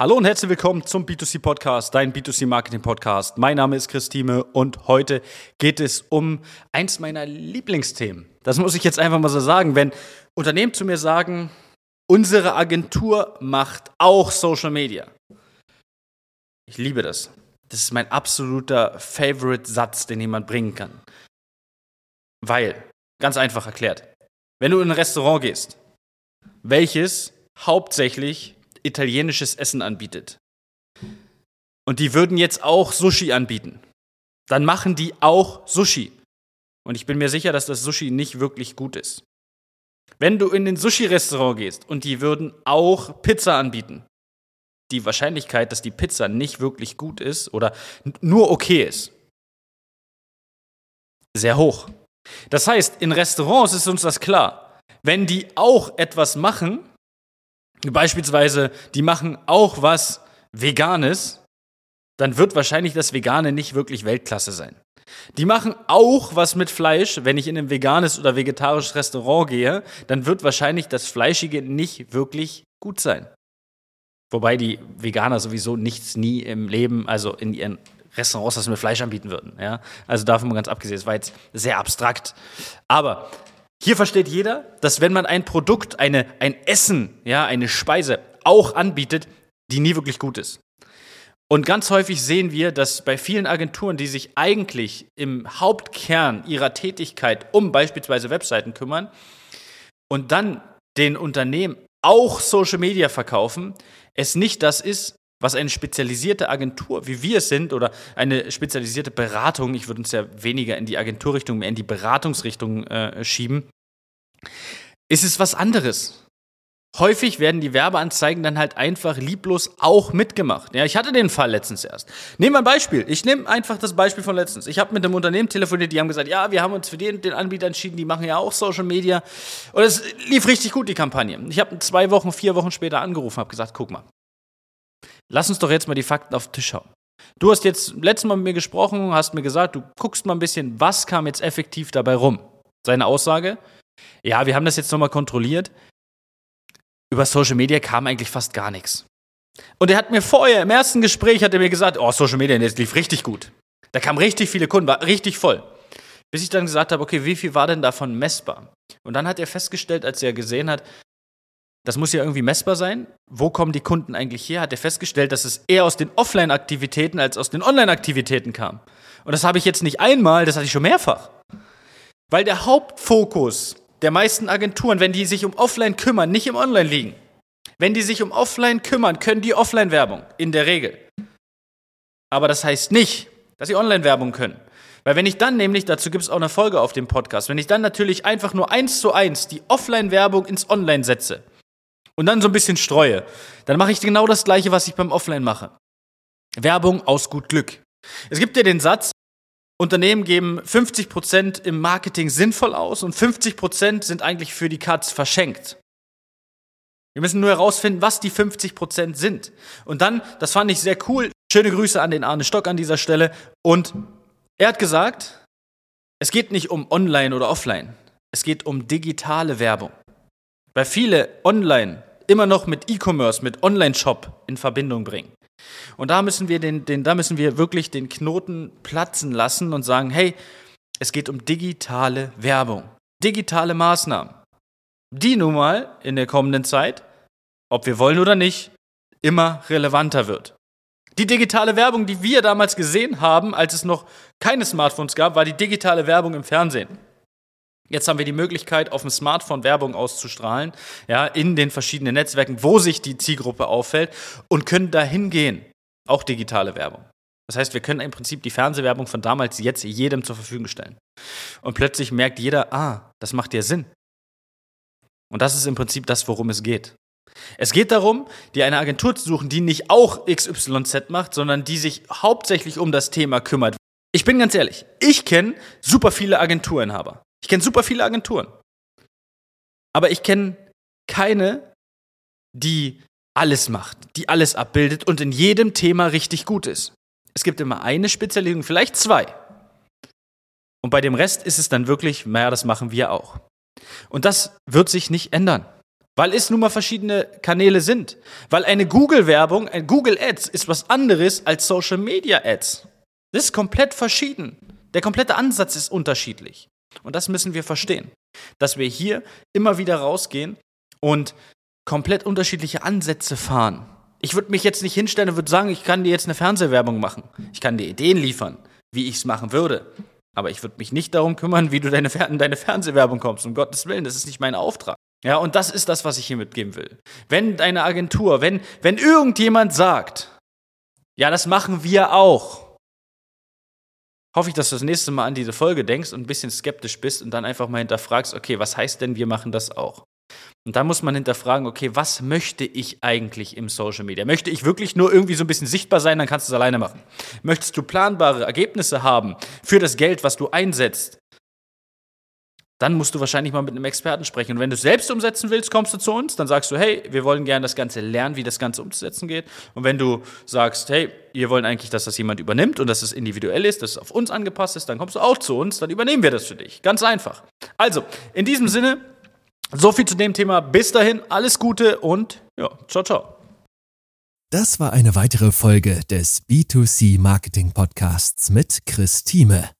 Hallo und herzlich willkommen zum B2C Podcast, dein B2C Marketing Podcast. Mein Name ist Christine und heute geht es um eins meiner Lieblingsthemen. Das muss ich jetzt einfach mal so sagen. Wenn Unternehmen zu mir sagen, unsere Agentur macht auch Social Media. Ich liebe das. Das ist mein absoluter Favorite-Satz, den jemand bringen kann. Weil, ganz einfach erklärt, wenn du in ein Restaurant gehst, welches hauptsächlich italienisches Essen anbietet. Und die würden jetzt auch Sushi anbieten. Dann machen die auch Sushi. Und ich bin mir sicher, dass das Sushi nicht wirklich gut ist. Wenn du in den Sushi-Restaurant gehst und die würden auch Pizza anbieten, die Wahrscheinlichkeit, dass die Pizza nicht wirklich gut ist oder nur okay ist, sehr hoch. Das heißt, in Restaurants ist uns das klar. Wenn die auch etwas machen, beispielsweise, die machen auch was Veganes, dann wird wahrscheinlich das Vegane nicht wirklich Weltklasse sein. Die machen auch was mit Fleisch. Wenn ich in ein veganes oder vegetarisches Restaurant gehe, dann wird wahrscheinlich das Fleischige nicht wirklich gut sein. Wobei die Veganer sowieso nichts nie im Leben, also in ihren Restaurants, das mit Fleisch anbieten würden. Ja? Also davon mal ganz abgesehen, das war jetzt sehr abstrakt. Aber hier versteht jeder, dass wenn man ein Produkt, eine, ein Essen, ja, eine Speise auch anbietet, die nie wirklich gut ist. Und ganz häufig sehen wir, dass bei vielen Agenturen, die sich eigentlich im Hauptkern ihrer Tätigkeit um beispielsweise Webseiten kümmern und dann den Unternehmen auch Social Media verkaufen, es nicht das ist, was eine spezialisierte Agentur, wie wir es sind, oder eine spezialisierte Beratung, ich würde uns ja weniger in die Agenturrichtung, mehr in die Beratungsrichtung äh, schieben, ist es was anderes. Häufig werden die Werbeanzeigen dann halt einfach lieblos auch mitgemacht. Ja, ich hatte den Fall letztens erst. Nehmen wir ein Beispiel. Ich nehme einfach das Beispiel von letztens. Ich habe mit einem Unternehmen telefoniert, die haben gesagt, ja, wir haben uns für den, den Anbieter entschieden, die machen ja auch Social Media. Und es lief richtig gut, die Kampagne. Ich habe zwei Wochen, vier Wochen später angerufen, habe gesagt, guck mal, lass uns doch jetzt mal die Fakten auf den Tisch schauen. Du hast jetzt letztes Mal mit mir gesprochen, hast mir gesagt, du guckst mal ein bisschen, was kam jetzt effektiv dabei rum. Seine Aussage, ja, wir haben das jetzt nochmal kontrolliert. Über Social Media kam eigentlich fast gar nichts. Und er hat mir vorher, im ersten Gespräch, hat er mir gesagt, oh, Social Media, das lief richtig gut. Da kamen richtig viele Kunden, war richtig voll. Bis ich dann gesagt habe, okay, wie viel war denn davon messbar? Und dann hat er festgestellt, als er gesehen hat, das muss ja irgendwie messbar sein. Wo kommen die Kunden eigentlich her? Hat er festgestellt, dass es eher aus den Offline-Aktivitäten als aus den Online-Aktivitäten kam. Und das habe ich jetzt nicht einmal, das hatte ich schon mehrfach. Weil der Hauptfokus der meisten Agenturen, wenn die sich um Offline kümmern, nicht im Online liegen. Wenn die sich um Offline kümmern, können die Offline-Werbung, in der Regel. Aber das heißt nicht, dass sie Online-Werbung können. Weil wenn ich dann nämlich, dazu gibt es auch eine Folge auf dem Podcast, wenn ich dann natürlich einfach nur eins zu eins die Offline-Werbung ins Online setze, und dann so ein bisschen streue, dann mache ich genau das gleiche, was ich beim Offline mache. Werbung aus gut Glück. Es gibt ja den Satz, Unternehmen geben 50% im Marketing sinnvoll aus und 50% sind eigentlich für die Katz verschenkt. Wir müssen nur herausfinden, was die 50% sind. Und dann, das fand ich sehr cool, schöne Grüße an den Arne Stock an dieser Stelle. Und er hat gesagt, es geht nicht um Online oder Offline, es geht um digitale Werbung. Weil viele online immer noch mit E-Commerce, mit Online-Shop in Verbindung bringen. Und da müssen wir den, den, da müssen wir wirklich den Knoten platzen lassen und sagen, hey, es geht um digitale Werbung, digitale Maßnahmen, die nun mal in der kommenden Zeit, ob wir wollen oder nicht, immer relevanter wird. Die digitale Werbung, die wir damals gesehen haben, als es noch keine Smartphones gab, war die digitale Werbung im Fernsehen. Jetzt haben wir die Möglichkeit, auf dem Smartphone Werbung auszustrahlen, ja, in den verschiedenen Netzwerken, wo sich die Zielgruppe auffällt und können dahin gehen. Auch digitale Werbung. Das heißt, wir können im Prinzip die Fernsehwerbung von damals jetzt jedem zur Verfügung stellen. Und plötzlich merkt jeder, ah, das macht ja Sinn. Und das ist im Prinzip das, worum es geht. Es geht darum, dir eine Agentur zu suchen, die nicht auch XYZ macht, sondern die sich hauptsächlich um das Thema kümmert. Ich bin ganz ehrlich, ich kenne super viele Agenturinhaber. Ich kenne super viele Agenturen. Aber ich kenne keine, die alles macht, die alles abbildet und in jedem Thema richtig gut ist. Es gibt immer eine Spezialisierung, vielleicht zwei. Und bei dem Rest ist es dann wirklich, naja, das machen wir auch. Und das wird sich nicht ändern. Weil es nun mal verschiedene Kanäle sind. Weil eine Google-Werbung, ein Google Ads ist was anderes als Social Media Ads. Das ist komplett verschieden. Der komplette Ansatz ist unterschiedlich. Und das müssen wir verstehen. Dass wir hier immer wieder rausgehen und komplett unterschiedliche Ansätze fahren. Ich würde mich jetzt nicht hinstellen und würde sagen, ich kann dir jetzt eine Fernsehwerbung machen. Ich kann dir Ideen liefern, wie ich es machen würde. Aber ich würde mich nicht darum kümmern, wie du deine, in deine Fernsehwerbung kommst. Um Gottes Willen, das ist nicht mein Auftrag. Ja, und das ist das, was ich hier mitgeben will. Wenn deine Agentur, wenn, wenn irgendjemand sagt, ja, das machen wir auch, hoffe ich, dass du das nächste Mal an diese Folge denkst und ein bisschen skeptisch bist und dann einfach mal hinterfragst, okay, was heißt denn, wir machen das auch? Und da muss man hinterfragen, okay, was möchte ich eigentlich im Social Media? Möchte ich wirklich nur irgendwie so ein bisschen sichtbar sein, dann kannst du es alleine machen. Möchtest du planbare Ergebnisse haben für das Geld, was du einsetzt? Dann musst du wahrscheinlich mal mit einem Experten sprechen. Und wenn du es selbst umsetzen willst, kommst du zu uns, dann sagst du, hey, wir wollen gerne das Ganze lernen, wie das Ganze umzusetzen geht. Und wenn du sagst, hey, wir wollen eigentlich, dass das jemand übernimmt und dass es individuell ist, dass es auf uns angepasst ist, dann kommst du auch zu uns, dann übernehmen wir das für dich. Ganz einfach. Also, in diesem Sinne, so viel zu dem Thema. Bis dahin, alles Gute und ja, ciao, ciao. Das war eine weitere Folge des B2C Marketing Podcasts mit Chris Thieme.